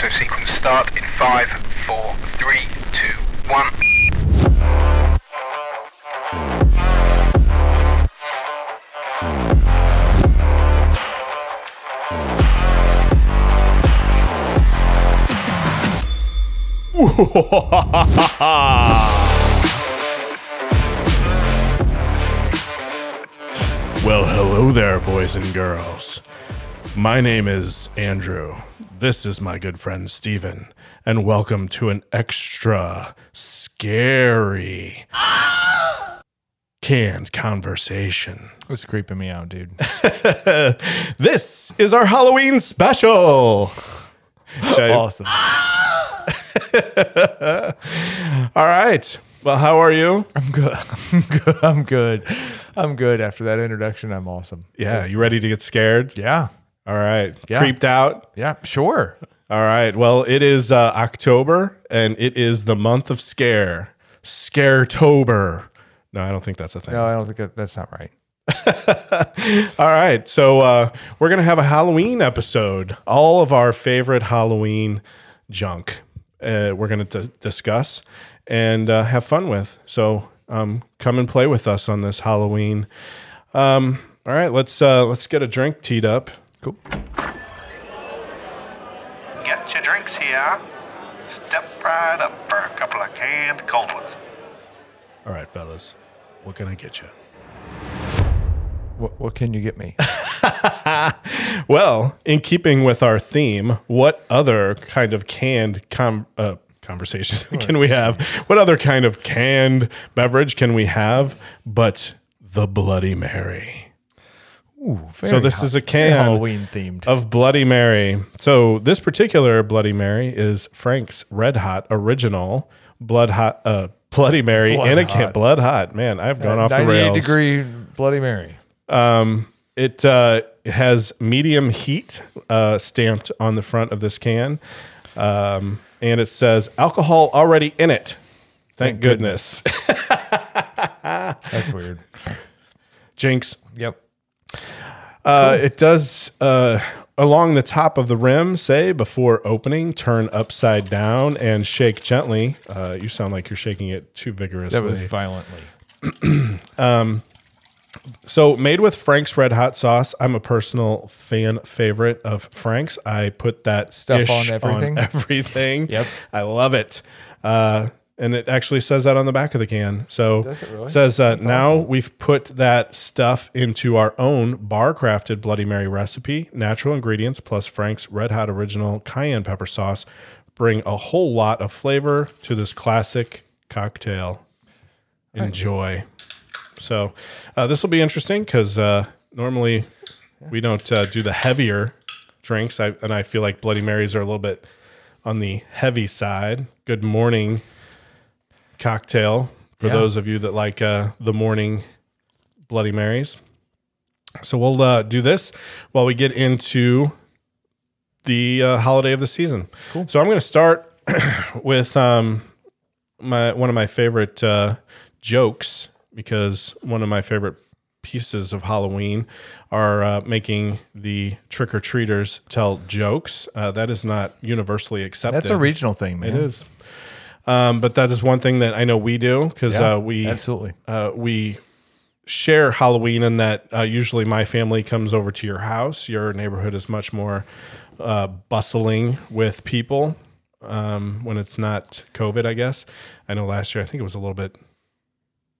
Auto sequence start in five, four, three, two, one. Well, hello there, boys and girls. My name is Andrew. This is my good friend Steven, and welcome to an extra scary canned conversation. It's creeping me out, dude. this is our Halloween special. Should I- awesome. All right. Well, how are you? I'm good. I'm good. I'm good. I'm good. After that introduction, I'm awesome. Yeah, you ready to get scared? Yeah. All right. Yeah. Creeped out? Yeah. Sure. All right. Well, it is uh, October and it is the month of scare. Scaretober. No, I don't think that's a thing. No, I don't think that, that's not right. All right. So uh, we're going to have a Halloween episode. All of our favorite Halloween junk uh, we're going to d- discuss and uh, have fun with. So um, come and play with us on this Halloween. Um, all right. Let's uh, let's get a drink teed up. Cool. Get your drinks here. Step right up for a couple of canned cold ones. All right, fellas. What can I get you? What, what can you get me? Well, in keeping with our theme, what other kind of canned com- uh, conversation can we have? What other kind of canned beverage can we have but the Bloody Mary? Ooh, So this is a can Halloween themed. of Bloody Mary. So this particular Bloody Mary is Frank's Red Hot Original Blood Hot uh, Bloody Mary Blood in a can. Hot. Blood Hot. Man, I've gone off the 98 rails. degree Bloody Mary. Um, it uh, has medium heat uh, stamped on the front of this can, um, and it says alcohol already in it. Thank, Thank goodness. That's weird. Jinx. Yep. Uh, It does uh, along the top of the rim say before opening, turn upside down and shake gently. Uh, you sound like you're shaking it too vigorously. That was violently. So made with Frank's Red Hot sauce. I'm a personal fan favorite of Frank's. I put that Stuff on everything? everything. Yep. I love it. Uh, and it actually says that on the back of the can. So Does it really? says uh, now we've put that stuff into our own bar crafted Bloody Mary recipe. Natural ingredients plus Frank's Red Hot Original cayenne pepper sauce bring a whole lot of flavor to this classic cocktail. Enjoy. So uh, this will be interesting because uh, normally we don't uh, do the heavier drinks, I, and I feel like Bloody Marys are a little bit on the heavy side. Good morning cocktail for Yeah. those of you that like uh, the morning Bloody Marys. So we'll uh, do this while we get into the uh, holiday of the season. Cool. So I'm going to start with um, my one of my favorite uh, jokes because one of my favorite pieces of Halloween are uh, making the trick or treaters tell jokes. Uh, that is not universally accepted. That's a regional thing, man. It is. Um, but that is one thing that I know we do because Yeah, uh, we absolutely. uh, we share Halloween in that uh, usually my family comes over to your house. Your neighborhood is much more uh, bustling with people um, when it's not COVID, I guess. I know last year I think it was a little bit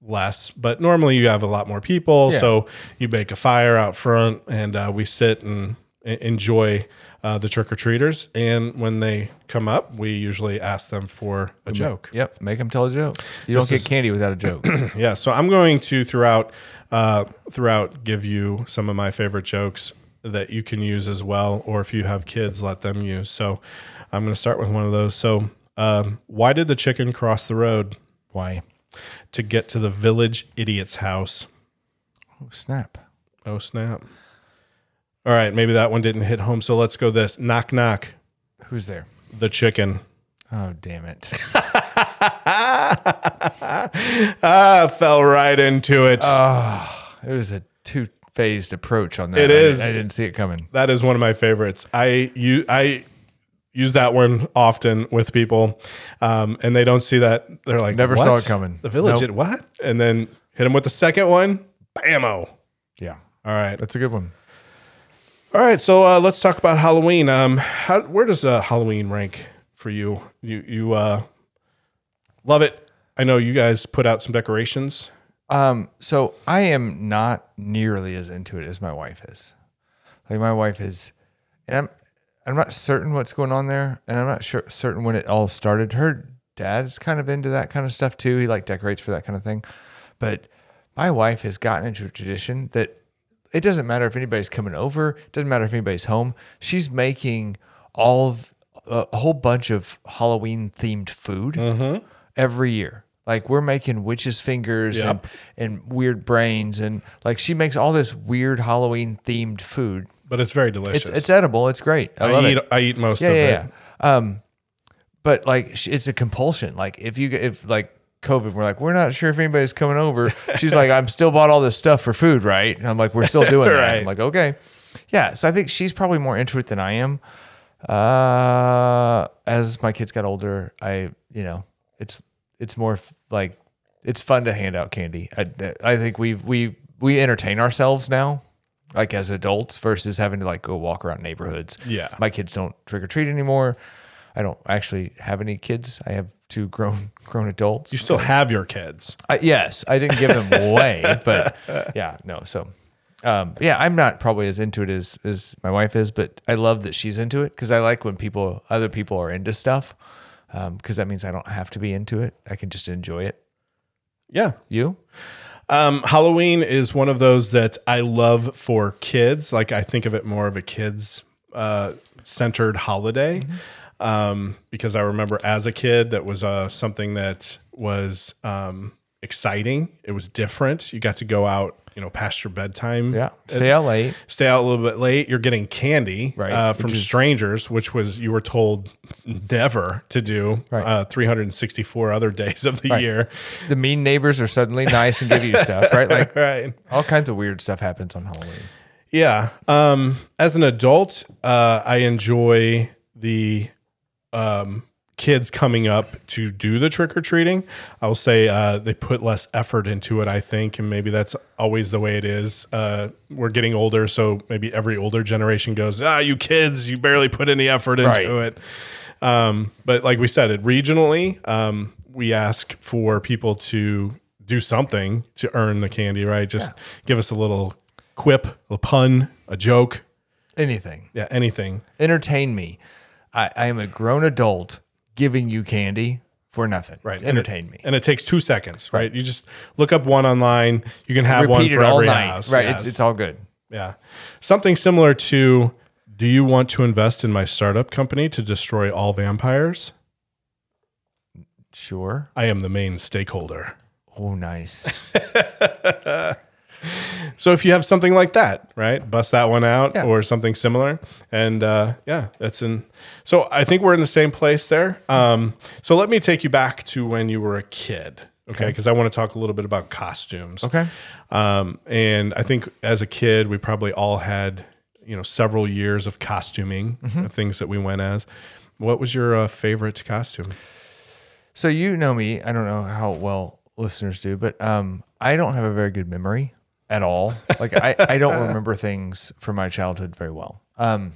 less, but normally you have a lot more people. Yeah. So you bake a fire out front and uh, we sit and enjoy uh, the trick or treaters. And when they come up, we usually ask them for a joke. Yep. Make them tell a joke. You don't This get candy without a joke. Yeah, so I'm going to throughout uh, throughout give you some of my favorite jokes that you can use as well, or if you have kids, let them use. So I'm going to start with one of those. So, um, why did the chicken cross the road Why? to get to the village idiot's house? Oh, snap. Oh snap! All right, maybe that one didn't hit home. So let's go this knock knock. Who's there? The chicken. Oh, damn it. Ah, fell right into it. Oh, it was a two phased approach on that. It I is. didn't- I didn't see it coming. That is one of my favorites. I you I use that one often with people, um, and they don't see that. They're like, Never "What? saw it coming." The village Nope. what? And then hit them with the second one. Bammo. Yeah, All right. that's a good one. All right, so uh, let's talk about Halloween. Um, how, where does uh, Halloween rank for you? You you uh, love it. I know you guys put out some decorations. Um, so I am not nearly as into it as my wife is. Like my wife is, and I'm, I'm not certain what's going on there, and I'm not sure certain when it all started. Her dad's kind of into that kind of stuff too. He like decorates for that kind of thing, but my wife has gotten into a tradition that it doesn't matter if anybody's coming over, it doesn't matter if anybody's home. She's making all a whole bunch of Halloween themed food every year. Like we're making witches' fingers Yep. and, and weird brains, and like she makes all this weird Halloween themed food. But it's very delicious. It's it's edible. It's great. I, I, love eat it. I eat most Yeah, of yeah, it. yeah. Um, but like it's a compulsion. Like if you if like COVID, we're like we're not sure if anybody's coming over. She's like, I'm still bought all this stuff for food, right? And I'm like, we're still doing that. Right. I'm like, okay, yeah. So I think she's probably more into it than I am. Uh, as my kids got older, I you know it's it's more like it's fun to hand out candy. I I think we we we entertain ourselves now. Like as adults versus having to like go walk around neighborhoods. Yeah. My kids don't trick or treat anymore. I don't actually have any kids. I have two grown grown adults. You still have your kids. I, yes, I didn't give them away, but yeah, no. So, um, yeah, I'm not probably as into it as as my wife is, but I love that she's into it because I like when people, other people, are into stuff because that means I don't have to be into it. I can just enjoy it. Yeah. You? Um, Halloween is one of those that I love for kids. Like I think of it more of a kids uh, centered holiday. Um, because I remember as a kid that was uh, something that was um, exciting. It was different. You got to go out, you know, past your bedtime. Yeah. Stay out late. Stay out a little bit late. You're getting candy Right, uh, from is- strangers, which was you were told never to do. Right. Uh, 364 other days of the Right. year. The mean neighbors are suddenly nice and give you stuff, right? Like Right. all kinds of weird stuff happens on Halloween. Yeah. Um, as an adult, uh, I enjoy the um, kids coming up to do the trick or treating. I will say uh, they put less effort into it, I think, and maybe that's always the way it is. Uh, we're getting older, so maybe every older generation goes, "Ah, you kids, you barely put any effort into Right. it." Um, but like we said, it regionally, um, we ask for people to do something to earn the candy, right? Just give us a little quip, a pun, a joke, Anything. yeah, anything. Entertain me. I, I am a grown adult giving you candy for nothing. Right. Entertain and it, me. And it takes two seconds, right? You just look up one online. You can have one for every night. house. Right. Yes. It's, it's all good. yeah. Something similar to do you want to invest in my startup company to destroy all vampires? Sure. I am the main stakeholder. Oh, nice. So if you have something like that, right, bust that one out Yeah. or something similar, and uh, yeah, that's in. So I think we're in the same place there. Um, so let me take you back to when you were a kid, okay? Because I want to talk a little bit about costumes. Okay. Um, and I think as a kid, we probably all had you know several years of costuming, Mm-hmm. uh, things that we went as. What was your uh, favorite costume? So you know me. I don't know how well listeners do, but um, I don't have a very good memory at all. Like I, I don't remember things from my childhood very well. Um,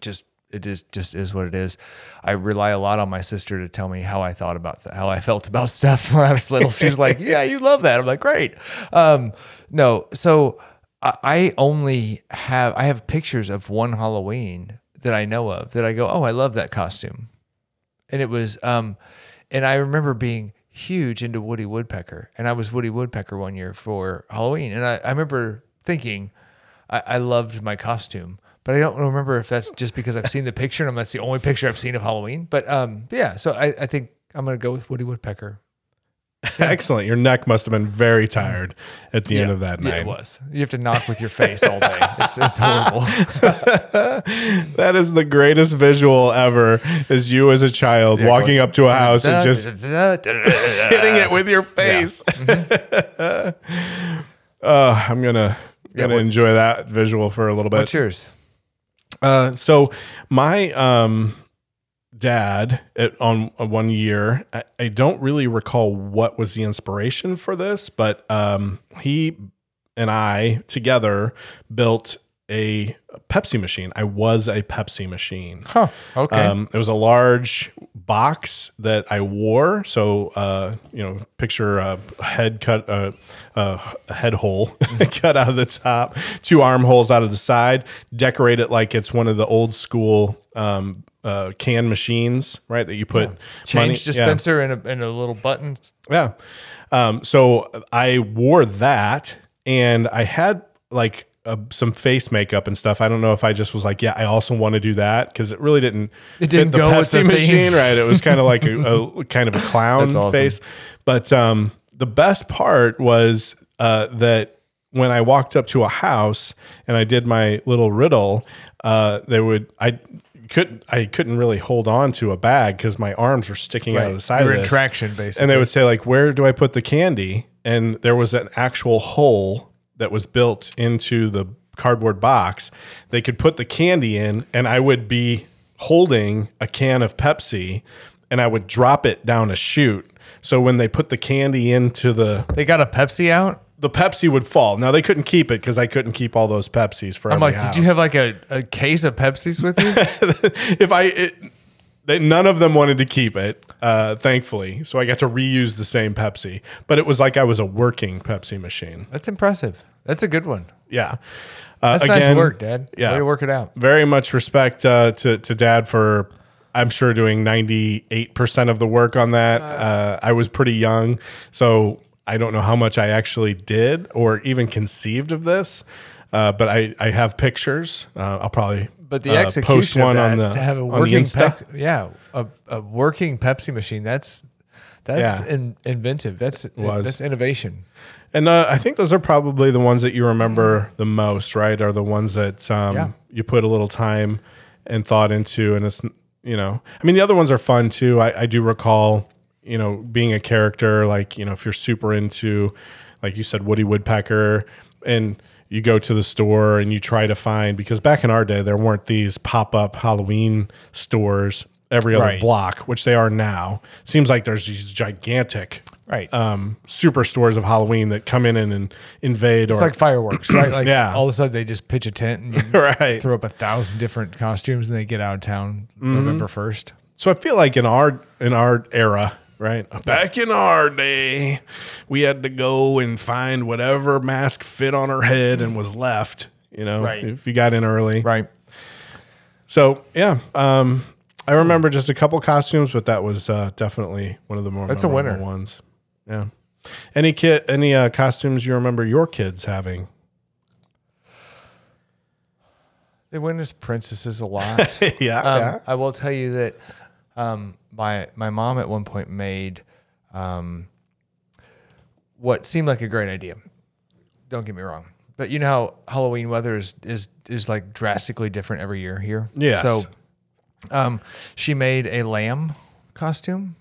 just it is just is what it is. I rely a lot on my sister to tell me how I thought about that, how I felt about stuff when I was little. She was like, "Yeah, you love that." I'm like, "Great." Um, no, so I, I only have I have pictures of one Halloween that I know of that I go, "Oh, I love that costume." and it was um and I remember being huge into Woody Woodpecker. And I was Woody Woodpecker one year for Halloween. And I, I remember thinking I, I loved my costume but I don't remember if that's just because I've seen the picture and that's the only picture I've seen of Halloween. But um yeah so I, I think I'm gonna go with Woody Woodpecker Excellent. Your neck must have been very tired at the end of that Yeah, night. it was you have to knock with your face all day it's, it's horrible That is the greatest visual ever. Is you as a child walking going, up to a house and just hitting it with your face. Mm-hmm. uh, I'm gonna gonna what- enjoy that visual for a little bit. what's yours Uh, so my um, dad at, on one year, I, I don't really recall what was the inspiration for this, but um, he and I together built a Pepsi machine. I was a Pepsi machine. Huh. Okay. Um, it was a large box that I wore. So, uh, you know, picture a head cut, uh, uh, a head hole cut out of the top, two armholes out of the side, decorate it like it's one of the old school um, uh, can machines, right? That you put money- Change yeah. dispenser and, a, and a little button. Yeah. Um, so I wore that and I had like uh, some face makeup and stuff. I don't know if I just was like, yeah, I also want to do that because it really didn't. It didn't fit the go with Pepsi the theme. machine, right? It was kind of like a, a kind of a clown awesome. face. But um, the best part was uh, that when I walked up to a house and I did my little riddle, uh, they would I couldn't I couldn't really hold on to a bag because my arms were sticking out of the side You're of in traction, basically. And they would say, like, where do I put the candy? And there was an actual hole that was built into the cardboard box. They could put the candy in, and I would be holding a can of Pepsi and I would drop it down a chute. So when they put the candy into the They got a Pepsi out. The Pepsi would fall. Now they couldn't keep it because I couldn't keep all those Pepsis for. I'm like, house. did you have like a, a case of Pepsis with you? if I, it, they, none of them wanted to keep it, uh, thankfully. So I got to reuse the same Pepsi, but it was like I was a working Pepsi machine. That's impressive. That's a good one. Yeah. Uh, That's nice work, Dad. yeah. Way to work it out. Very much respect uh, to, to dad for, I'm sure, doing 98% of the work on that. Uh, I was pretty young. So I don't know how much I actually did or even conceived of this. Uh, but I, I have pictures. Uh, I'll probably But the uh, execution post one that, on the to have a working Insta. Pep- yeah, a, a working Pepsi machine. That's that's Yeah. in, inventive. That's that's innovation. And uh, I think those are probably the ones that you remember the most, right? Are the ones that um, Yeah. you put a little time and thought into, and it's you know, I mean, the other ones are fun too. I, I do recall, you know, being a character like you know, if you're super into, like you said, Woody Woodpecker, and you go to the store and you try to find because back in our day there weren't these pop up Halloween stores every other Right. block, which they are now. Seems like there's these gigantic Right. um, superstores of Halloween that come in and, and invade. it's or like fireworks, right? Like Yeah. all of a sudden they just pitch a tent and right. throw up a thousand different costumes and they get out of town Mm-hmm. November first. So I feel like in our in our era, right? Back in our day, we had to go and find whatever mask fit on our head and was left. You know, Right. if, if you got in early, Right. So yeah, um, I remember just a couple costumes, but that was uh, definitely one of the more That's a winner. ones. Yeah. Any kid, any uh, costumes you remember your kids having? They win as princesses a lot. yeah, Um, I will tell you that um, my my mom at one point made um, what seemed like a great idea. Don't get me wrong, but you know how Halloween weather is is is like drastically different every year here. Yeah. So, um, she made a lamb costume,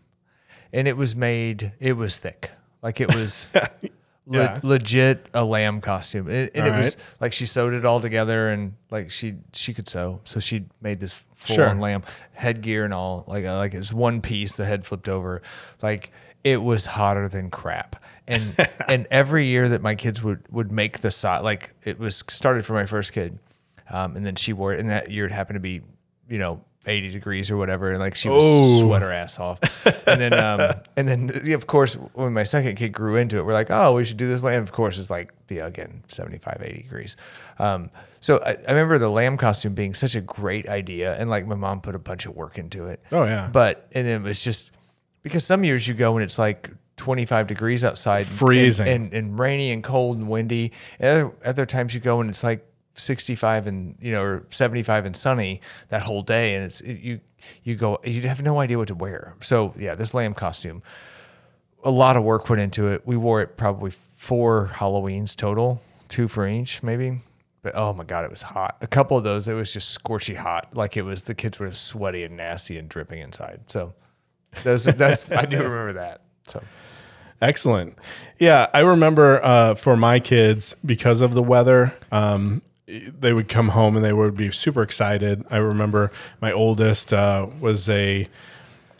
and it was made. It was thick, like it was. le- Yeah. legit a lamb costume and, and it All was like she sewed it all together and like she she could sew so she made this full Sure. on lamb headgear and all like uh, like it's one piece the head flipped over like it was hotter than crap and and every year that my kids would would make the side like it was started for my first kid um, and then she wore it and that year it happened to be you know 80 degrees or whatever and like she was Oh. sweat her ass off and then um and then of course when my second kid grew into it we're like oh we should do this lamb of course it's like yeah again 75 80 degrees um so I, I remember the lamb costume being such a great idea and like my mom put a bunch of work into it Oh, yeah. but and then it was just because some years you go and it's like 25 degrees outside and- Freezing. and, and, rainy and cold and windy and other, other times you go and it's like 65 and you know or 75 and sunny that whole day and it's it, you you go you have no idea what to wear. So yeah this lamb costume a lot of work went into it. We wore it probably four halloweens total two for each maybe. But oh my god it was hot. A couple of those it was just scorchy hot like it was the kids were sweaty and nasty and dripping inside. So those that's i do remember that. So. Excellent. Yeah, I remember uh, for my kids because of the weather. Um, they would come home and they would be super excited. I remember my oldest uh, was a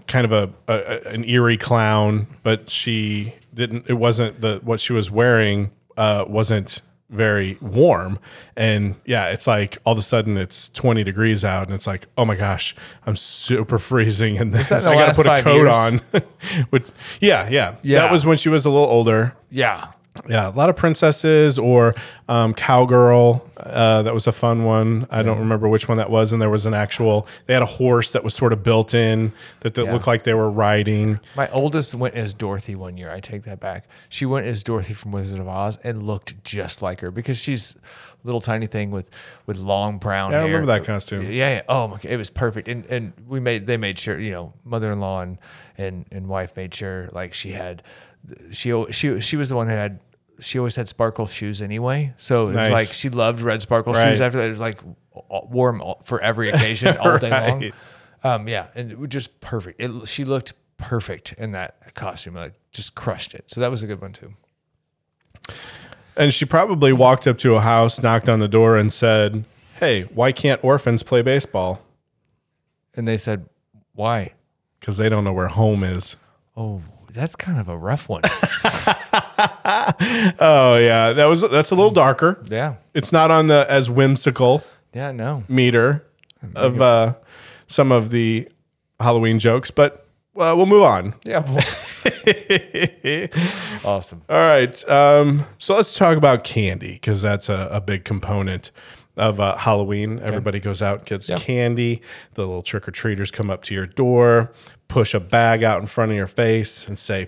kind of a, a an eerie clown, but she didn't. It wasn't the what she was wearing uh, wasn't very warm, and yeah, it's like all of a sudden it's twenty degrees out, and it's like oh my gosh, I'm super freezing, and this that in the I gotta put a coat years? on. Which yeah, yeah, Yeah. that was when she was a little older. Yeah. Yeah, a lot of princesses or um, cowgirl. Uh, that was a fun one. I don't remember which one that was. And there was an actual. They had a horse that was sort of built in that, that Yeah. looked like they were riding. My oldest went as Dorothy one year. I take that back. She went as Dorothy from Wizard of Oz and looked just like her because she's a little tiny thing with with long brown Yeah, I hair. remember that costume. Yeah, yeah. Oh my, God, it was perfect. And and we made they made sure you know mother in law and and and wife made sure like she had she she she was the one who had. She always had sparkle shoes anyway, so it Nice. was like she loved red sparkle Right. shoes. After that, it was like warm for every occasion all day long. Um, yeah, and it was just perfect. It, she looked perfect in that costume. Like just crushed it. So that was a good one too. And she probably walked up to a house, knocked on the door, and said, Hey, why can't orphans play baseball? And they said, "Why?" Because they don't know where home is. Oh, that's kind of a rough one. Oh, yeah. That was That's a little darker. yeah, It's not on the as whimsical yeah, no, meter of uh, some of the Halloween jokes, but well, we'll move on. yeah. awesome. All right. Um, so let's talk about candy because that's a, a big component of uh, Halloween. Everybody goes out and gets Yeah. candy. The little trick or treaters come up to your door, push a bag out in front of your face, and say,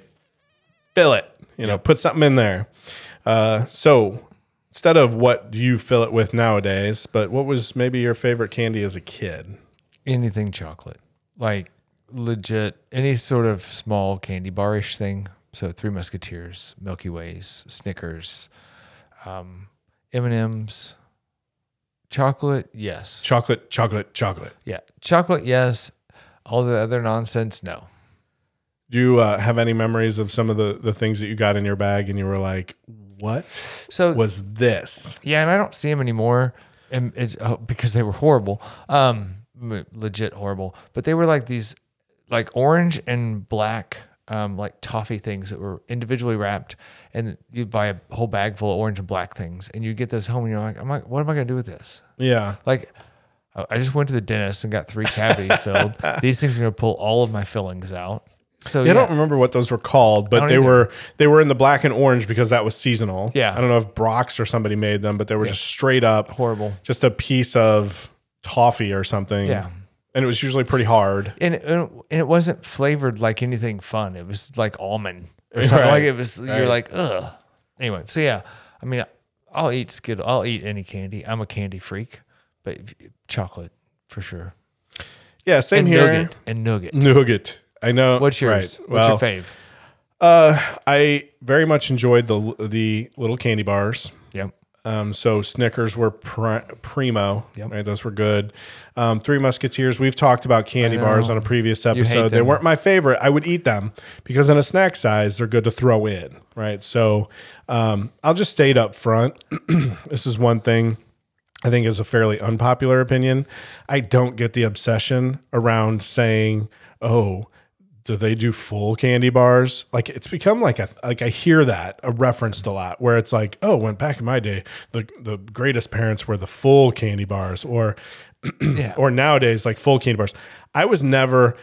fill it. You know, put something in there. Uh, so instead of what do you fill it with nowadays, but what was maybe your favorite candy as a kid? Anything chocolate, like legit, any sort of small candy barish thing. So Three Musketeers, Milky Ways, Snickers, um, M and M's, chocolate. Yes, Chocolate, chocolate, chocolate. yeah, chocolate. Yes. All the other nonsense. No. Do you uh, have any memories of some of the, the things that you got in your bag and you were like, what So was this? Yeah, and I don't see them anymore, and it's uh, because they were horrible, um, legit horrible. But they were like these, like orange and black, um, like toffee things that were individually wrapped, and you buy a whole bag full of orange and black things, and you get those home, and you're like, I'm like, what am I gonna do with this? Yeah. Like, I I just went to the dentist and got three cavities filled. These things are gonna pull all of my fillings out. So Yeah, I don't remember what those were called, but they either. were they were in the black and orange because that was seasonal. Yeah. I don't know if Brach's or somebody made them, but they were just straight up horrible. just a piece of toffee or something. Yeah. And it was usually pretty hard. and it, and it wasn't flavored like anything fun. It was like almond or something. Right. Like it was. Right. You're like, ugh. Anyway, so yeah, I mean, I'll eat Skittle. I'll eat any candy. I'm a candy freak, but chocolate for sure. Yeah, same And here. nougat. And nougat. Nougat. I know. What's yours? Right. What's Well, your fave? Uh, I very much enjoyed the the little candy bars. Um, so Snickers were pri- primo. Yep. Right, those were good. Um, Three Musketeers. We've talked about candy bars on a previous episode. They weren't my favorite. I would eat them because in a snack size, they're good to throw in. Right. So um, I'll just state up front. this is one thing I think is a fairly unpopular opinion. I don't get the obsession around saying, "Oh, do they do full candy bars?" Like it's become like a like I hear that a referenced a lot where it's like, "Oh, when back in my day, the the greatest parents were the full candy bars," or Yeah. or nowadays like full candy bars. I was never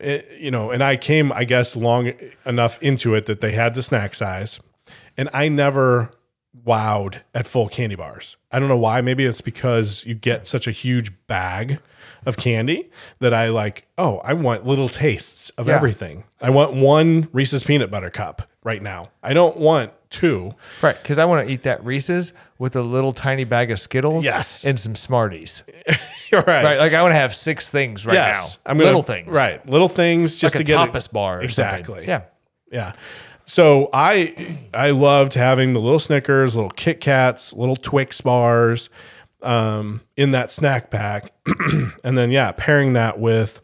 it- you know, and I came, I guess, long enough into it that they had the snack size, and I never wowed at full candy bars. I don't know why. Maybe it's because you get such a huge bag of candy that I like. Oh, I want little tastes of Yeah. everything. I want one Reese's peanut butter cup right now. I don't want two. Right, because I want to eat that Reese's with a little tiny bag of Skittles. Yes. and some Smarties. You're right. Right, like I want to have six things right yes, now. I'm gonna, little things. Right, little things just like to a get tapas bar. Or Exactly. Something. Yeah. Yeah. So I I loved having the little Snickers, little Kit Kats, little Twix bars um, in that snack pack, and then yeah, pairing that with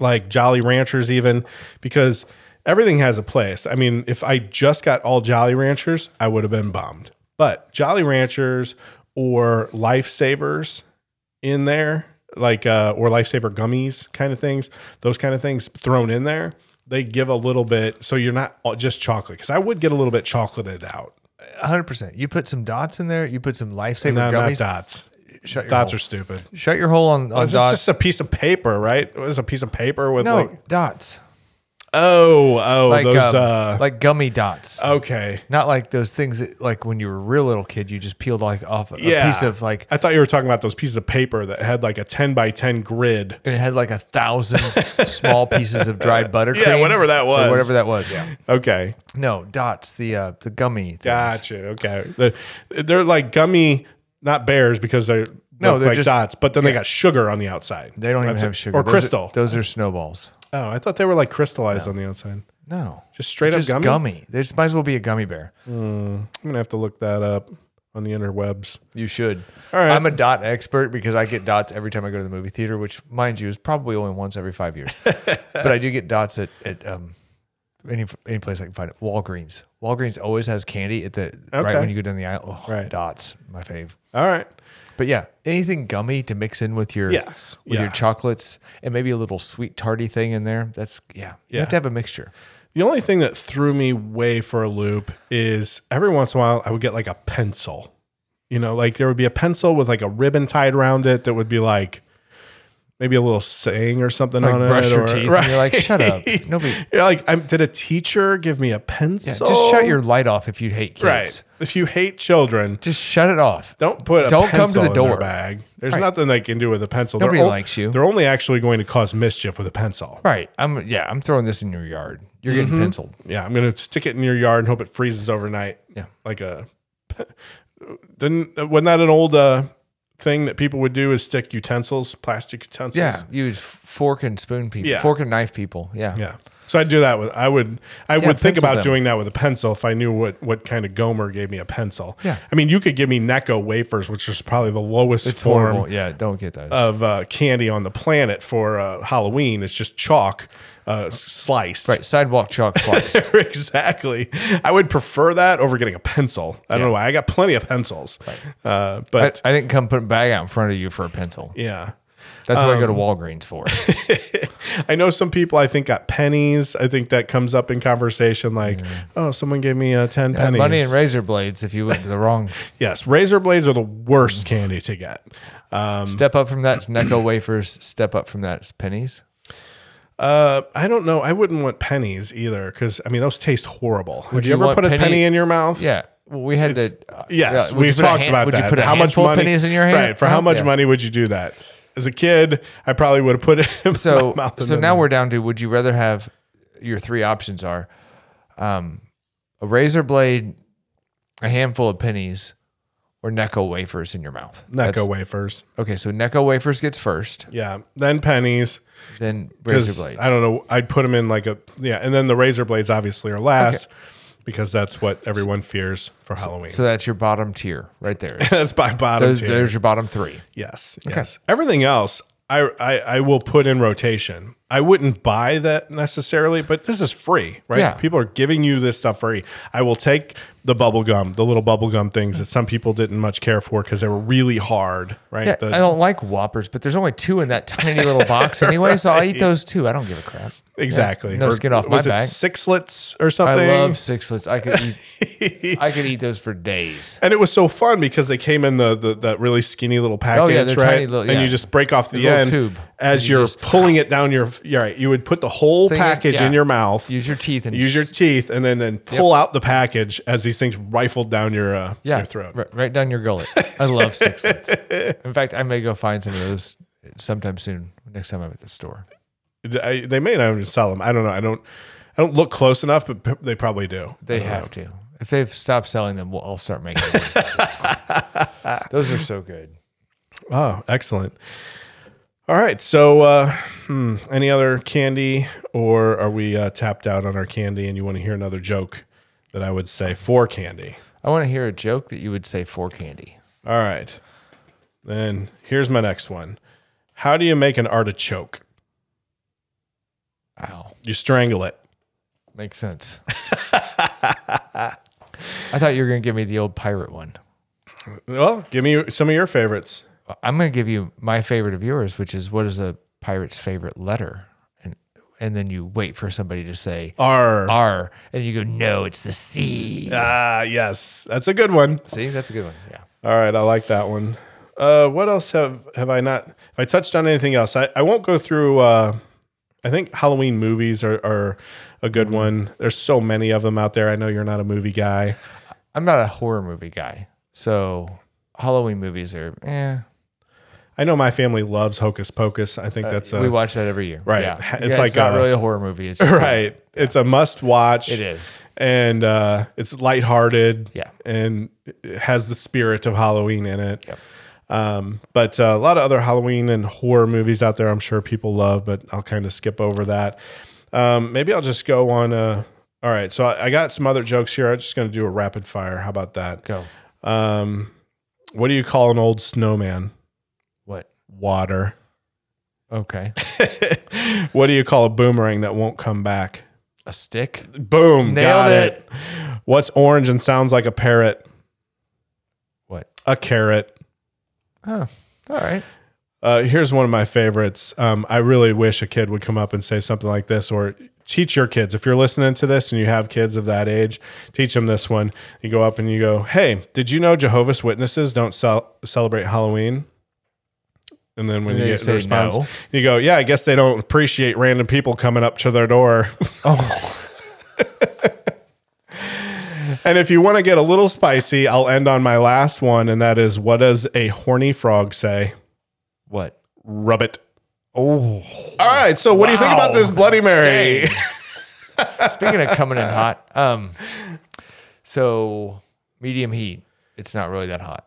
like Jolly Ranchers, even because everything has a place. I mean, if I just got all Jolly Ranchers, I would have been bummed. But Jolly Ranchers or lifesavers in there, like uh, or lifesaver gummies kind of things, those kind of things thrown in there, they give a little bit. So you're not just chocolate because I would get a little bit chocolated out. hundred percent. You put some dots in there. You put some lifesaver No, not dots. Shut your Dots hole. are stupid. Shut your hole on, oh, on It's dots. just a piece of paper, right? It was a piece of paper with no like dots, oh oh like those um, uh like gummy dots. okay. Not like those things that, like when you were a real little kid, you just peeled like off a Yeah. piece of like, I thought you were talking about those pieces of paper that had like a ten by ten grid. and it had like a thousand small pieces of dried buttercream. Yeah, whatever that or was. whatever that was. Yeah. Okay, No dots. The uh, the gummy. Things. gotcha. Okay, the, they're like gummy, not bears because they're No, they're like just- dots, but then they got sugar on the outside. They don't even That's have sugar or Those are- crystal. those are snowballs. Oh, I thought they were like crystallized on the outside. No, Just straight just up gummy. Just gummy. This might as well be a gummy bear. I'm gonna have to look that up on the interwebs. You should. All right. I'm a dot expert because I get dots every time I go to the movie theater, which, mind you, is probably only once every five years. but I do get dots at, at um, any any place I can find it. Walgreens. Walgreens always has candy at the right Okay. when you go down the aisle. Oh, Right. Dots, my fave. All right. But yeah, anything gummy to mix in with your Yes. with Yeah. your chocolates and maybe a little sweet tarty thing in there. That's yeah. You have to have a mixture. The only thing that threw me way for a loop is every once in a while I would get like a pencil. You know, like there would be a pencil with like a ribbon tied around it that would be like maybe a little saying or something Like on brush it. your or- teeth and you're like, shut up. Nobody. You're like, I'm, did a teacher give me a pencil? Yeah, just shut your light off if you hate kids. right. If you hate children, Just shut it off. don't put a Don't come to pencil the door. bag. There's Right. nothing they can do with a pencil. Nobody They're o- likes you. They're only actually going to cause mischief with a pencil. Right. I'm yeah, I'm throwing this in your yard. You're Mm-hmm. getting penciled. Yeah, I'm gonna stick it in your yard and hope it freezes overnight. Yeah. like a. Didn't wasn't that an old uh, thing that people would do? Is stick utensils, plastic utensils. Yeah. You would fork and spoon people. Yeah. Fork and knife people. Yeah. yeah. So I'd do that with. I would. I Yeah, would think about them. doing that with a pencil if I knew what what kind of Gomer gave me a pencil. Yeah. I mean, you could give me Necco wafers, which is probably the lowest It's form horrible. Yeah, don't get those. of uh, candy on the planet for uh, Halloween. It's just chalk uh, sliced. right. Sidewalk chalk sliced. exactly. I would prefer that over getting a pencil. I don't know why. I got plenty of pencils. Uh, but I didn't come put a bag out in front of you for a pencil. yeah. That's what I go Um, to Walgreens for. I know some people I think got pennies. I think that comes up in conversation like, oh, someone gave me uh, 10 Uh, pennies. money and razor blades if you went to the wrong yes, razor blades are the worst candy to get. Um, step up from that Necco wafers, step up from that pennies. Uh, I don't know. I wouldn't want pennies either because, I mean, those taste horrible. Would you, you ever put a penny- penny in your mouth? Yeah. Well, we had the uh, Yes, yeah, we've talked hand- about would that. you put a how much handful of money? pennies in your hand? Right. For how much Yeah. money would you do that? As a kid, I probably would have put it in So my mouth. so now we're down to would you rather have your three options are um, a razor blade, a handful of pennies, or Necco wafers in your mouth. Necco That's- wafers. Okay, so Necco wafers gets first, Yeah. Then pennies. then razor 'cause blades. I don't know. I'd put them in like a yeah, and then the razor blades obviously are last because that's what everyone fears for Halloween. So that's your bottom tier right there. that's my bottom Those, tier. there's your bottom three. Yes, yes. Everything else, I, I I will put in rotation. I wouldn't buy that necessarily, but this is free, right? Yeah. People are giving you this stuff free. I will take the bubble gum, the little bubble gum things that some people didn't much care for because they were really hard, right? Yeah, The- I don't like Whoppers, but there's only two in that tiny little box anyway, so I'll eat those too. I don't give a crap. exactly. no Or skin off my was it back. Sixlets or something. I love sixlets. I could eat. I could eat those for days. And it was so fun because they came in the, the that really skinny little package, Oh, yeah, right? little- And you just break off the little end tube. as you you're just- pulling it down your. You're right. You would put the whole Thing in- package in yeah. your mouth, Use your teeth and use your teeth, and then then pull out the package as these things rifled down your uh, yeah, your throat. Right, right down your gullet. I love sixlets. In fact, I may go find some of those sometime soon. Next time I'm at the store. I, they may not even sell them. I don't know. I don't. I don't look close enough, but p- they probably do. They have to. If they've stopped selling them, we'll, I'll start making them. those are so good. Oh, excellent. All right. So, uh, hmm, any other candy, or are we uh, tapped out on our candy and you want to hear another joke that I would say for candy? I want to hear a joke that you would say for candy. All right. Then here's my next one. How do you make an artichoke? Ow. You strangle it. Makes sense. I thought you were going to give me the old pirate one. Well, give me some of your favorites. I'm going to give you my favorite of yours, which is what is a pirate's favorite letter? And and then you wait for somebody to say R. R, and you go, no, it's the C. Ah, yes, that's a good one. See, that's a good one. Yeah. All right, I like that one. Uh, what else have have I not? If I touched on anything else? I, I won't go through. Uh, I think Halloween movies are, are a good one. There's so many of them out there. I know you're not a movie guy. I'm not a horror movie guy, so Halloween movies are. Eh, I know my family loves Hocus Pocus. I think that's a we watch that every year. right. Yeah. It's Yeah, like not a- really a horror movie. It's a- right. It's a must watch. it is. and uh, it's lighthearted. Yeah. and it has the spirit of Halloween in it. Yep. Um, but uh, a lot of other Halloween and horror movies out there, I'm sure people love, but I'll kind of skip over that. Um, maybe I'll just go on. Uh, all right, so I, I got some other jokes here. I'm just going to do a rapid fire. How about that? Go. Um, what do you call an old snowman? Water. Okay. what do you call a boomerang that won't come back? A stick. Boom. Nailed got it. What's orange and sounds like a parrot? What? A carrot. Oh, all right. Uh, here's one of my favorites. Um, I really wish a kid would come up and say something like this, or teach your kids. If you're listening to this and you have kids of that age, teach them this one. You go up and you go, "Hey, did you know Jehovah's Witnesses don't cel- celebrate Halloween?" And then when And you get the response, no. you go, "Yeah, I guess they don't appreciate random people coming up to their door." Oh, and if you want to get a little spicy, I'll end on my last one, and that is, "What does a horny frog say?" what? Rub it. Oh. All right. So, what do you think about this Bloody Mary? Speaking of coming in hot, um, so medium heat. It's not really that hot.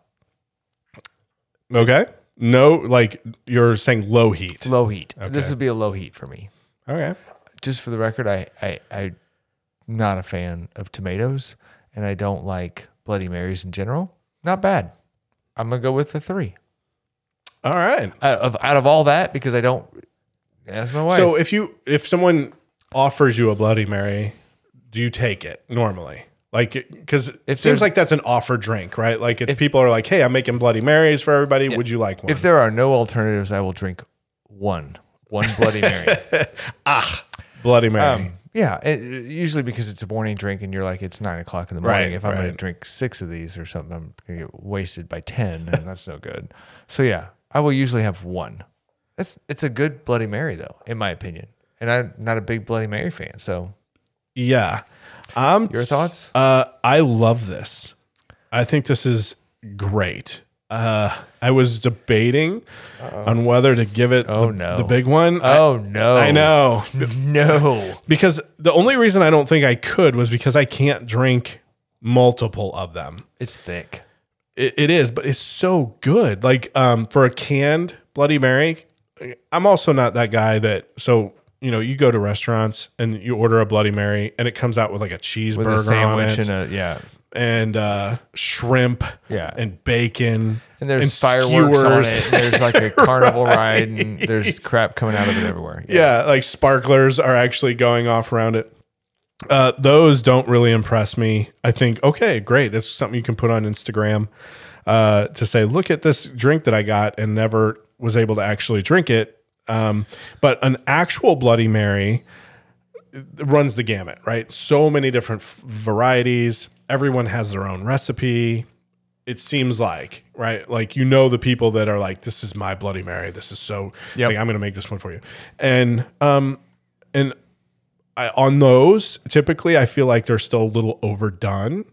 Okay. No, like you're saying low heat. Low heat. This would be a low heat for me. Okay. Just for the record, I I I'm not a fan of tomatoes, and I don't like Bloody Marys in general. Not bad. I'm gonna go with the three. All right. Out of out of all that, because I don't. Ask my wife. So if you if someone offers you a Bloody Mary, do you take it normally? Like, because it seems like that's an offer drink, right? Like, if people are like, "Hey, I'm making Bloody Marys for everybody. Would you like one?" if there are no alternatives, I will drink one one Bloody Mary. Ah, Bloody Mary. Um, yeah, it, usually because it's a morning drink and you're like it's nine o'clock in the morning. Right, if I'm going to drink six of these or something, I'm going to get wasted by ten, and that's no good. So yeah, I will usually have one. It's it's a good Bloody Mary though, in my opinion, and I'm not a big Bloody Mary fan. So yeah. Um, Your thoughts? Uh, I love this. I think this is great. Uh, I was debating on whether to give it Oh, the, no. the big one. I- oh no, I know. no. because the only reason I don't think I could was because I can't drink multiple of them. It's thick. It, it is, but it's so good. Like um, for a canned Bloody Mary, I'm also not that guy that. So you know, you go to restaurants and you order a Bloody Mary, and it comes out with like a cheeseburger With a on sandwich it, and a yeah, and uh, shrimp, Yeah. and bacon, and there's and fireworks on it. And there's like a carnival ride, and there's crap coming out of it everywhere. yeah, like sparklers are actually going off around it. Uh, those don't really impress me. I think, okay, great. That's something you can put on Instagram uh, to say, look at this drink that I got and never was able to actually drink it. Um, but an actual Bloody Mary runs the gamut, right? So many different f- varieties. Everyone has their own recipe. It seems like, right? Like you know the people that are like, this is my Bloody Mary. This is so. Yep. Like I'm going to make this one for you, and um, and I, on those, typically I feel like they're still a little overdone,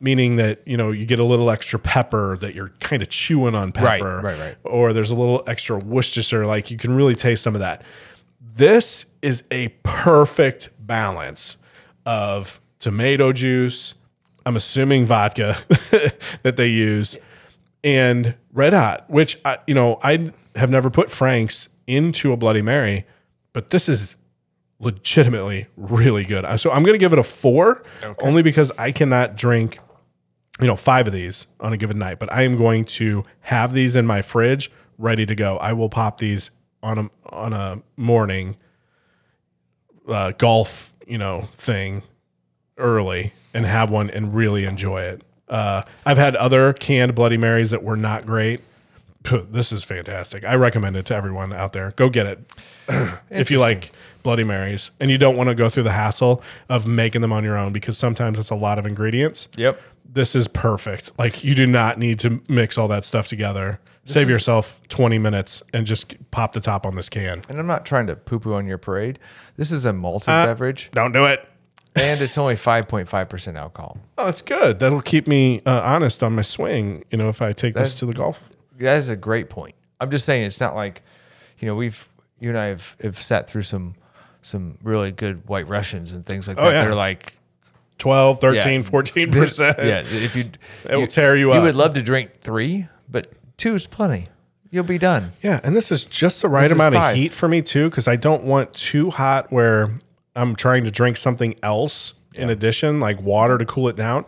meaning that you know you get a little extra pepper that you're kind of chewing on pepper, right, right. right. or there's a little extra Worcestershire, like you can really taste some of that. This is a perfect balance of tomato juice. I'm assuming vodka that they use and red hot, which I, you know, I have never put Frank's into a Bloody Mary, but this is legitimately really good. So I'm going to give it a four, only because I cannot drink, you know, five of these on a given night. But I am going to have these in my fridge, ready to go. I will pop these on a on a morning uh, golf, you know, thing early and have one and really enjoy it. Uh, I've had other canned Bloody Marys that were not great. This is fantastic. I recommend it to everyone out there. Go get it if you like Bloody Marys and you don't want to go through the hassle of making them on your own because sometimes it's a lot of ingredients. Yep. This is perfect. Like you do not need to mix all that stuff together. Save is- yourself 20 minutes and just pop the top on this can. And I'm not trying to poo poo on your parade. This is a malted Uh, beverage, Don't do it. and it's only 5.5% alcohol. Oh, that's good. That'll keep me uh, honest on my swing. You know, if I take this to the golf. That is a great point. I'm just saying it's not like, you know, we've you and I have, have sat through some some really good white Russians and things like that. Oh, yeah. They're like 12, 13, Yeah. 14%. yeah, if you It will tear you You up. You would love to drink three, but two is plenty. You'll be done. Yeah, and this is just the right This amount of heat for me too, because I don't want too hot where I'm trying to drink something else in addition, like water to cool it down.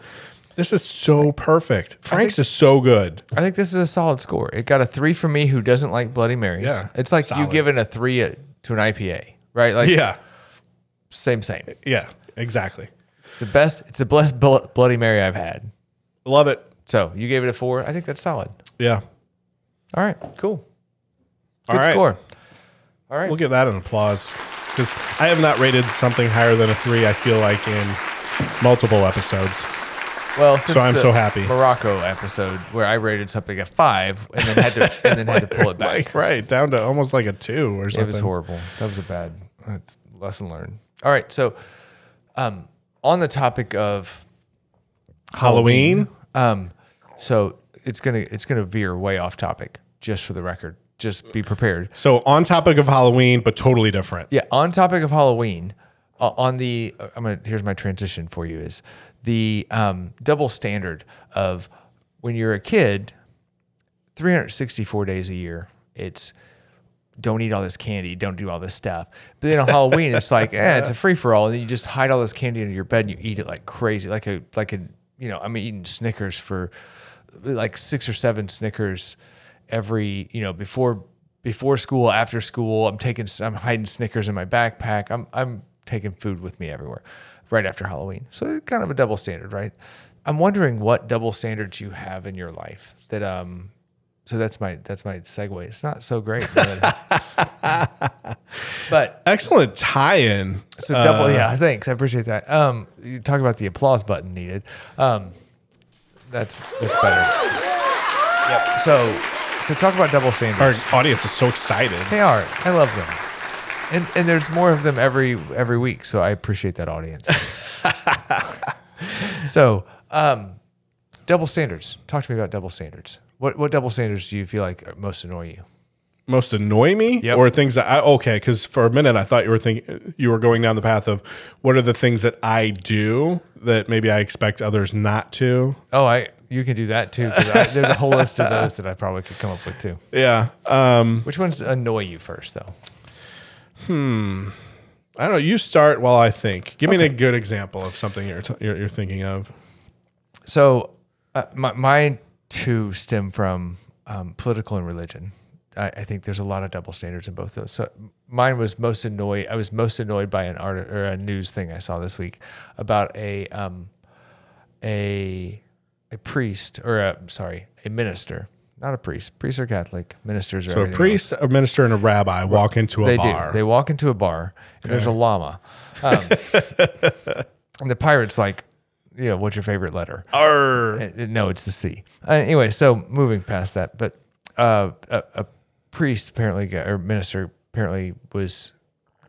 This is so perfect. Frank's is so good. I think this is a solid score. It got a three for me who doesn't like Bloody Marys. Yeah, it's like you solid. giving a three to an IPA, right? Like Yeah, same, same. yeah, exactly. The best. It's the best Bloody Mary I've had. Love it. So you gave it a four. I think that's solid. Yeah, All right, cool. Good right. score. All right. we'll give that an applause because I have not rated something higher than a three. I feel like in multiple episodes. Well, since I'm the so happy. Morocco episode where I rated something at five and then had to and then had to pull it back. Like right down to almost like a two or something. It was horrible. That was a bad that's lesson learned. All right, so um, on the topic of Halloween. um, so it's gonna it's gonna veer way off topic. Just for the record, just be prepared. So on topic of Halloween, but totally different. Yeah, on topic of Halloween, uh, on the I'm gonna here's my transition for you is the um, double standard of when you're a kid, 364 days a year. It's don't eat all this candy, don't do all this stuff. But then on Halloween, it's like, eh, it's a free for all, and then you just hide all this candy under your bed and you eat it like crazy, like a like a you know I'm eating Snickers for like six or seven Snickers every you know before before school, after school. I'm taking I'm hiding Snickers in my backpack. I'm I'm taking food with me everywhere right after Halloween. So it's kind of a double standard, right? I'm wondering what double standards you have in your life that um so that's my that's my segue. It's not so great. But, but Excellent tie-in. so double, yeah. Thanks, I appreciate that. Um, you talk about the applause button needed. Um, that's that's better. Yep. So, so talk about double standards. Our audience is so excited. They are. I love them, and and there's more of them every every week. So I appreciate that audience. so, um, double standards. Talk to me about double standards. What what double standards do you feel like most annoy you? Most annoy me, Yep. or things that I okay? Because for a minute I thought you were thinking you were going down the path of what are the things that I do that maybe I expect others not to. Oh, I you can do that too. I, there's a whole list of those that I probably could come up with too. Yeah. Um, Which ones annoy you first, though? Hmm. I don't know. You start while I think. Give me a good example of something you're t- you're, you're thinking of. So, uh, my my two stem from um, political and religion. I, I think there's a lot of double standards in both those. So, mine was most annoyed. I was most annoyed by an art or a news thing I saw this week about a um, a a priest or a sorry a minister, not a priest. Priests are Catholic. Ministers are So a everything else. priest, a minister, and a rabbi walk into a they bar. do. They walk into a bar and there's a llama, um, and the pirate's like, "Yeah, what's your favorite letter?" Arr. Uh, No, it's the C. Uh, anyway, so moving past that, but uh, a, a priest apparently got, or minister apparently was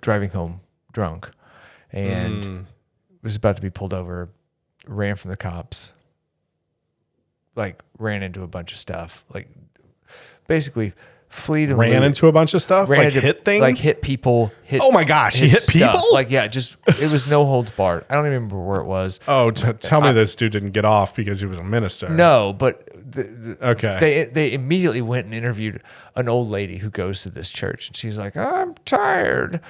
driving home drunk and was about to be pulled over, ran from the cops, like ran into a bunch of stuff, like basically fleed and Ran looted- into a bunch of stuff, ran like into- hit things, like hit people. Hit, Oh my gosh, he hit stuff. people? Like yeah, just it was no holds barred. I don't even remember where it was. Oh, t- tell me this dude didn't get off because he was a minister. No, but the, the, Okay. they they immediately went and interviewed an old lady who goes to this church, and she's like, "I'm tired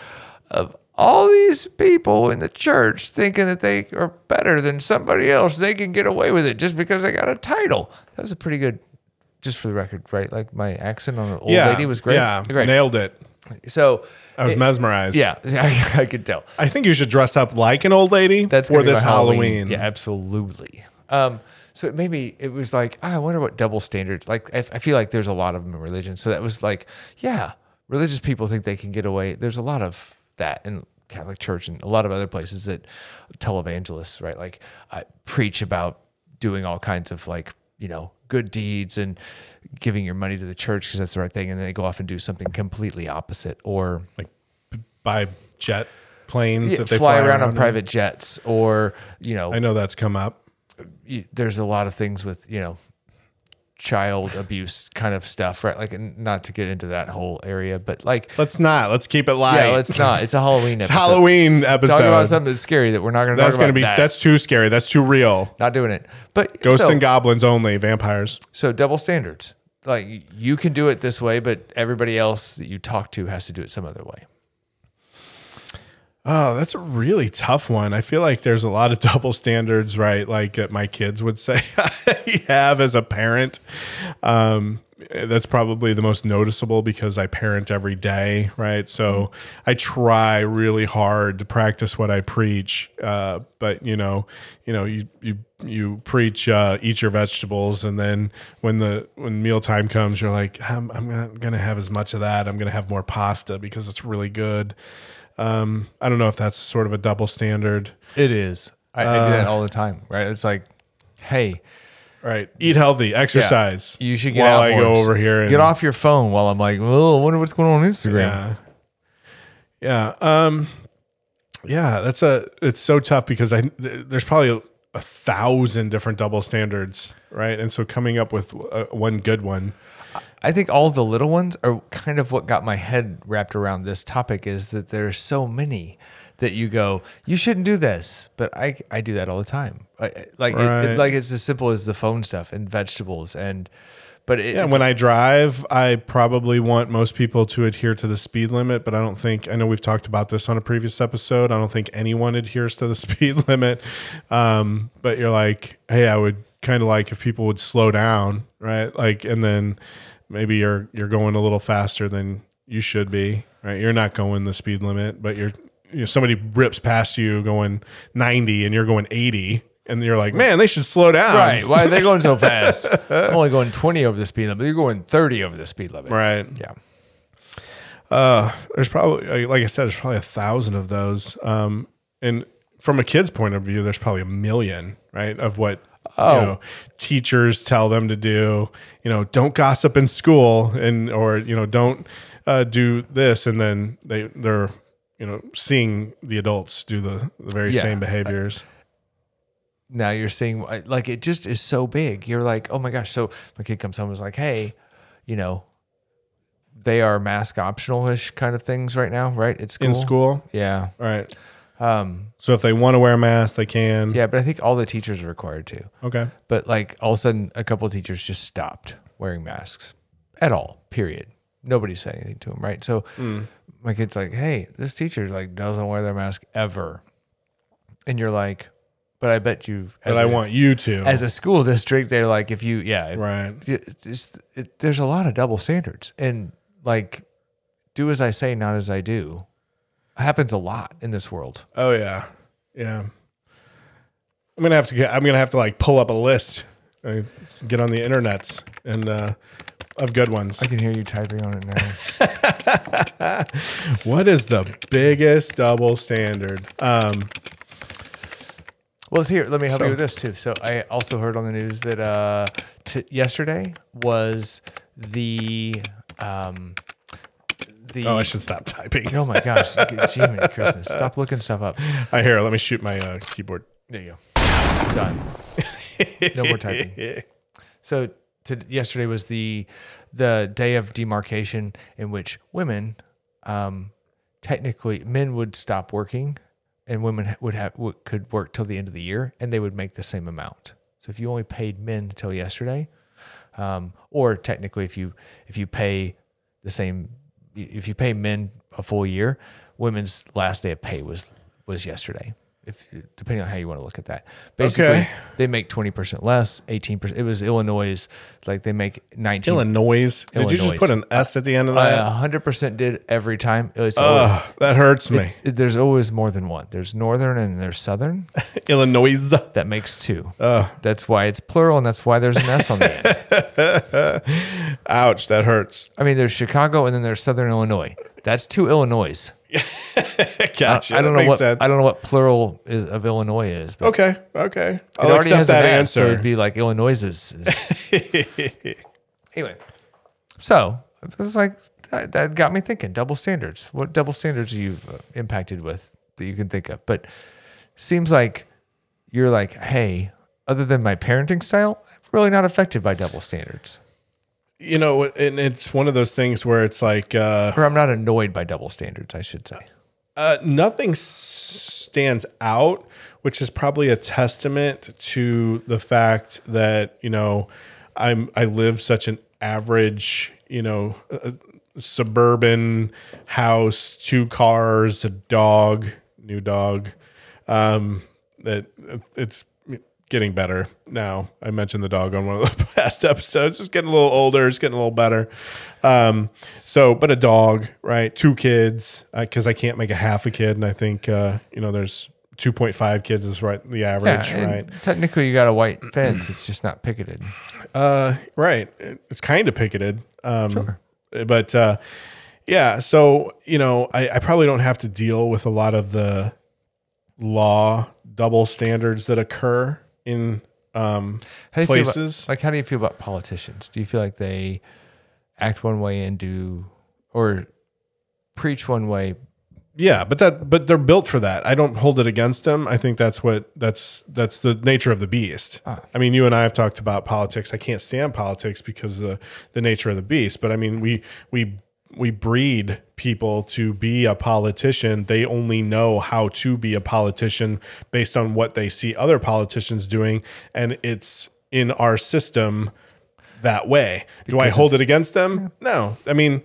of all these people in the church thinking that they are better than somebody else. They can get away with it just because they got a title." That was a pretty good, just for the record, right? Like my accent on an old yeah, lady was great. Yeah, great. nailed it. So I was it- mesmerized. yeah, I, I could tell. I think you should dress up like an old lady That's for this my Halloween. Yeah, absolutely. Um, So it made me. it was like, ah, I wonder what double standards. Like I, I feel like there's a lot of them in religion. So that was like, yeah, religious people think they can get away. There's a lot of that in Catholic Church and a lot of other places that televangelists, right? Like I preach about doing all kinds of like you know good deeds and giving your money to the church because that's the right thing, and then they go off and do something completely opposite or like buy jet planes yeah, that they fly, around, on in. private jets or you know I know that's come up. there's a lot of things with you know child abuse kind of stuff right like not to get into that whole area but like Let's not. Let's keep it light. yeah let's not it's a halloween It's episode. Halloween episode. talking about something that's scary that we're not going to that's gonna be that. that's too scary. That's too real. not doing it but Ghosts so, and goblins only. Vampires. so double standards like you can do it this way but everybody else that you talk to has to do it some other way Oh, that's a really tough one. I feel like there's a lot of double standards, right? Like that my kids would say I have as a parent. Um, that's probably the most noticeable because I parent every day, right? So I try really hard to practice what I preach. Uh, but you know, you know, you you you preach uh, eat your vegetables, and then when the when meal time comes, you're like, I'm, I'm not gonna have as much of that. I'm gonna have more pasta because it's really good. Um, I don't know if that's sort of a double standard. it is i, I do that all the time right it's like hey Right. Eat healthy, exercise. you should get while out I go over here and get off your phone while i'm like well i wonder what's going on on instagram Yeah. Yeah. Um yeah, that's a it's so tough because I there's probably a, a thousand different double standards, right? And so coming up with uh, one good one. I think all the little ones are kind of what got my head wrapped around this topic is that there are so many that you go, you shouldn't do this, but I I do that all the time. I, like Right. it, like it's as simple as the phone stuff and vegetables and but it, Yeah, when I drive, I probably want most people to adhere to the speed limit, but I don't think I know we've talked about this on a previous episode. I don't think anyone adheres to the speed limit. Um, but you're like, hey, I would kind of like if people would slow down, right? Like, and then maybe you're you're going a little faster than you should be, right? You're not going the speed limit, but you're you know somebody rips past you going 90 and you're going 80 and you're like, man, they should slow down. right, why are they going so fast? I'm only going 20 over the speed limit. You're going 30 over the speed limit. Right. Yeah. Uh, there's probably, like I said, there's probably a thousand of those. Um, and from a kid's point of view, there's probably a million, right? Of what Oh. you know, teachers tell them to do. You know, don't gossip in school, and or you know, don't uh, do this, and then they they're you know seeing the adults do the, the very Yeah. same behaviors. now you're seeing like it just is so big. You're like, oh my gosh. So my kid comes home and is like, hey, you know, they are mask optional ish kind of things right now, right? It's school. In school, Yeah. right? Um, So if they want to wear a mask, they can. yeah, but I think all the teachers are required to. Okay. But like all of a sudden, a couple of teachers just stopped wearing masks at all. Period. Nobody said anything to them, right? So my kid's like, "Hey, this teacher like doesn't wear their mask ever," and you're like, "But I bet you." But as I a- want you to. as a school district, they're like, if you, yeah, right. it's it, there's a lot of double standards and like, do as I say, not as I do, happens a lot in this world. Oh yeah, yeah. I'm gonna have to get. I'm gonna have to like pull up a list, uh, get on the internets, and uh, of good ones. I can hear you typing on it now. What is the biggest double standard? Um, well, here, let me help So- you with this too. So I also heard on the news that uh, t- yesterday was the um, the. oh, I should stop typing. Oh my gosh, Jiminy Christmas! Stop looking stuff up. I hear. Let me shoot my uh, keyboard. There you go. Done. No more typing. So to, yesterday was the the day of demarcation in which women, um, technically, men would stop working, and women would have would, could work till the end of the year, and they would make the same amount. So if you only paid men until yesterday, um, or technically, if you if you pay the same, if you pay men a full year, women's last day of pay was was yesterday. if depending on how you want to look at that. Basically, Okay. they make twenty percent less, eighteen percent. It was Illinois, like they make nineteen. Illinois. Did you just put an S at the end of that? A hundred percent did every time. It's always, that hurts me. it- there's always more than one. There's northern and there's southern. Illinois. That makes two. That's why it's plural, and that's why there's an S on the end. Ouch, that hurts. I mean, there's Chicago and then there's Southern Illinois. That's two Illinois. Gotcha. I don't that know what sense. I don't know what plural is of Illinois is, but Okay, okay. it I'll already accept has that an S, so answer. it'd be like Illinois is. is- anyway, so it's like that, that got me thinking. Double standards. What double standards are you uh, impacted with that you can think of? But seems like you're like, hey, other than my parenting style, I'm really not affected by double standards, you know, and it's one of those things where it's like uh, or I'm not annoyed by double standards. I should say. uh, nothing stands out, which is probably a testament to the fact that you know I'm I live such an average, you know, uh, suburban house, two cars, a dog, new dog. Um, that it's getting better now. I mentioned the dog on one of the past episodes. It's getting a little older. It's getting a little better. Um, so, but a dog, right? Two kids, because I can't make a half a kid, and I think uh, you know there's 2.5 kids is right the average, and right? Technically, you got a white fence. It's just not picketed. Uh, right. It's kind of picketed. Um, but uh, yeah. So you know, I, I probably don't have to deal with a lot of the law double standards that occur in um, How do you feel about- places. like, how do you feel about politicians? Do you feel like they act one way and do, or preach one way? Yeah, but that but they're built for that. I don't hold it against them. I think that's what that's that's the nature of the beast. I mean, you and I have talked about politics. I can't stand politics because of the the nature of the beast. But I mean, we we we breed people to be a politician. They only know how to be a politician based on what they see other politicians doing, and it's in our system that way. Do I hold it against them? No. I mean,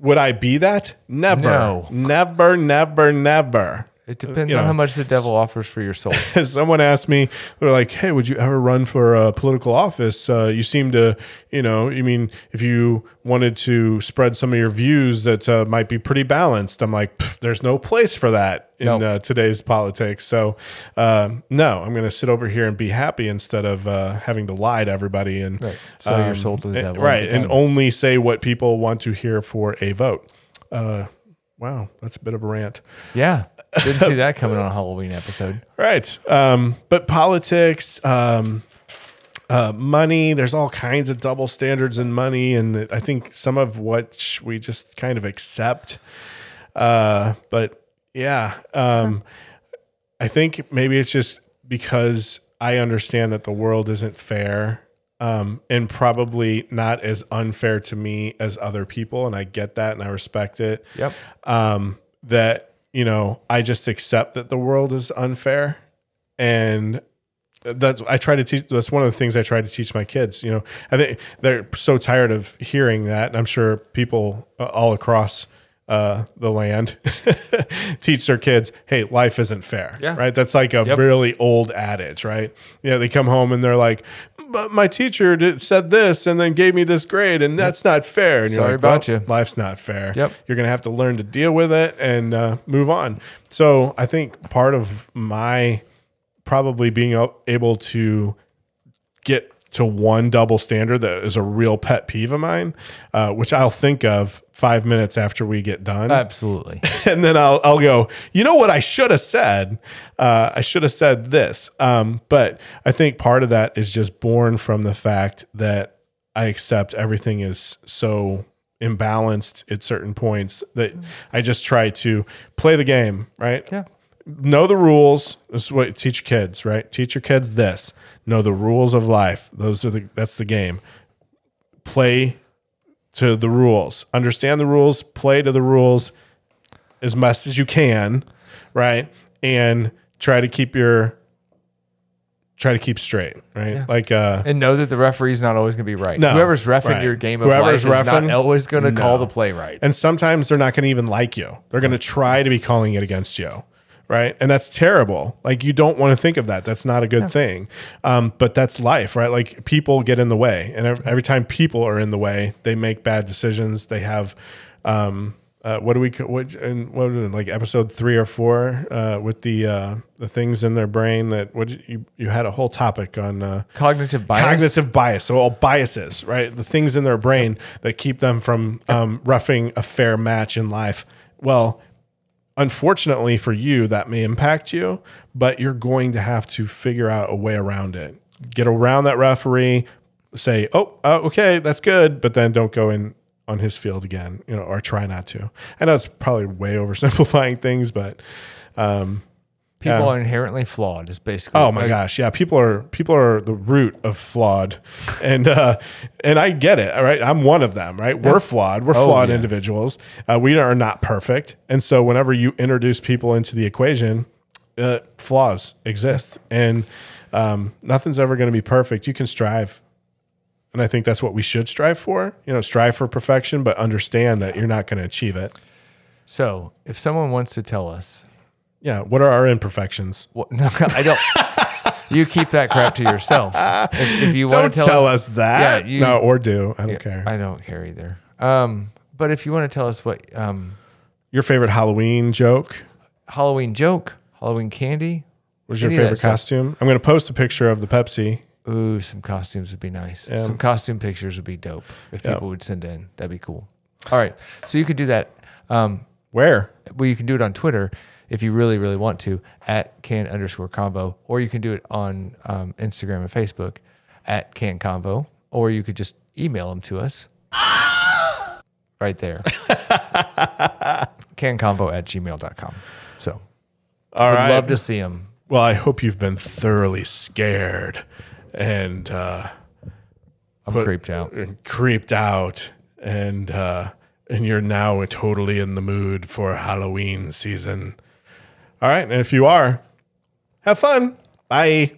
would I be that? Never. No. Never, never, never. It depends you on know. how much the devil offers for your soul. Someone asked me, they're like, "Hey, would you ever run for a political office? Uh, you seem to, you know, you mean if you wanted to spread some of your views that uh, might be pretty balanced?" I'm like, "There's no place for that in Nope. uh, today's politics." So, um, no, I'm going to sit over here and be happy instead of uh, having to lie to everybody and Right. Sell your soul to the devil and right, and only say what people want to hear for a vote. Uh, wow, that's a bit of a rant. yeah, didn't see that coming on a Halloween episode. Right. Um, but politics, um, uh, money, there's all kinds of double standards in money. And I think some of what we just kind of accept. Uh, but yeah, um, I think maybe it's just because I understand that the world isn't fair. Um, and probably not as unfair to me as other people. And I get that and I respect it Yep. um, that you know I just accept that the world is unfair, and that's I try to teach. That's one of the things I try to teach my kids. You know, I think they're so tired of hearing that, and I'm sure people uh, all across. Uh, the land teach their kids, hey, life isn't fair. Yeah. Right. That's like a Yep. really old adage, right? You know, they come home and they're like, but my teacher did, said this and then gave me this grade, and that's not fair. And you're Sorry like, about well, you. Life's not fair. Yep. You're going to have to learn to deal with it and uh, move on. So I think part of my probably being able to get to one double standard that is a real pet peeve of mine, uh, which I'll think of five minutes after we get done Absolutely. and then I'll I'll go. You know what I should have said? Uh, I should have said this. Um, but I think part of that is just born from the fact that I accept everything is so imbalanced at certain points that I just try to play the game right. Yeah. Know the rules. This is what you teach kids, right? Teach your kids this. Know the rules of life. Those are the that's the game. Play to the rules. Understand the rules, play to the rules as much as you can, right? And try to keep your try to keep straight, right? Like uh And know that the referee's not always going to be right. No, Whoever's refing right. your game of Whoever's life is not always going to call the play right. and sometimes they're not going to even like you. They're going to try to be calling it against you. Right? And that's terrible. Like you don't want to think of that. That's not a good thing. Um, but that's life, right? Like people get in the way, and every time people are in the way, they make bad decisions. They have. Um, uh, what do we ca- what and what was it, like episode three or four uh, with the uh, the things in their brain that what you you had a whole topic on uh, Cognitive bias. cognitive bias. So all biases, right? The things in their brain that keep them from um, roughing a fair match in life. Well, unfortunately for you, that may impact you, but you're going to have to figure out a way around it. Get around that referee. Say, oh, uh, okay, that's good, but then don't go in on his field again, you know, or try not to. I know it's probably way oversimplifying things, but um, People Yeah. are inherently flawed. Is basically. Oh my like, gosh, yeah, people are people are the root of flawed, and uh, and I get it. All right, I'm one of them. Right, we're flawed. We're Oh, flawed yeah. individuals. Uh, we are not perfect, and so whenever you introduce people into the equation, uh, flaws exist, and um, nothing's ever going to be perfect. You can strive, and I think that's what we should strive for. You know, strive for perfection, but understand that you're not going to achieve it. So if someone wants to tell us, Yeah, what are our imperfections? what, no, I don't. you keep that crap to yourself. If, if you want to tell, tell, us, that. Yeah, you- no, or do. I don't care. I don't care either. Um, but if you want to tell us what um, Your favorite Halloween joke? Halloween joke, Halloween candy, What's your Any of that favorite stuff. costume? I'm going to post a picture of the Pepsi. ooh, some costumes would be nice. Yeah. Some costume pictures would be dope. If Yeah. people would send in, that'd be cool. All right, so you could do that. Um, Where? well, you can do it on Twitter if you really, really want to at can underscore combo, or you can do it on um, Instagram and Facebook at can combo, or you could just email them to us right there. can combo at gmail.com. So All I'd right. love to see them. well, I hope you've been thoroughly scared and uh, I'm put- creeped out. creeped out, and uh, and you're now totally in the mood for Halloween season. All right, and if you are, have fun. Bye.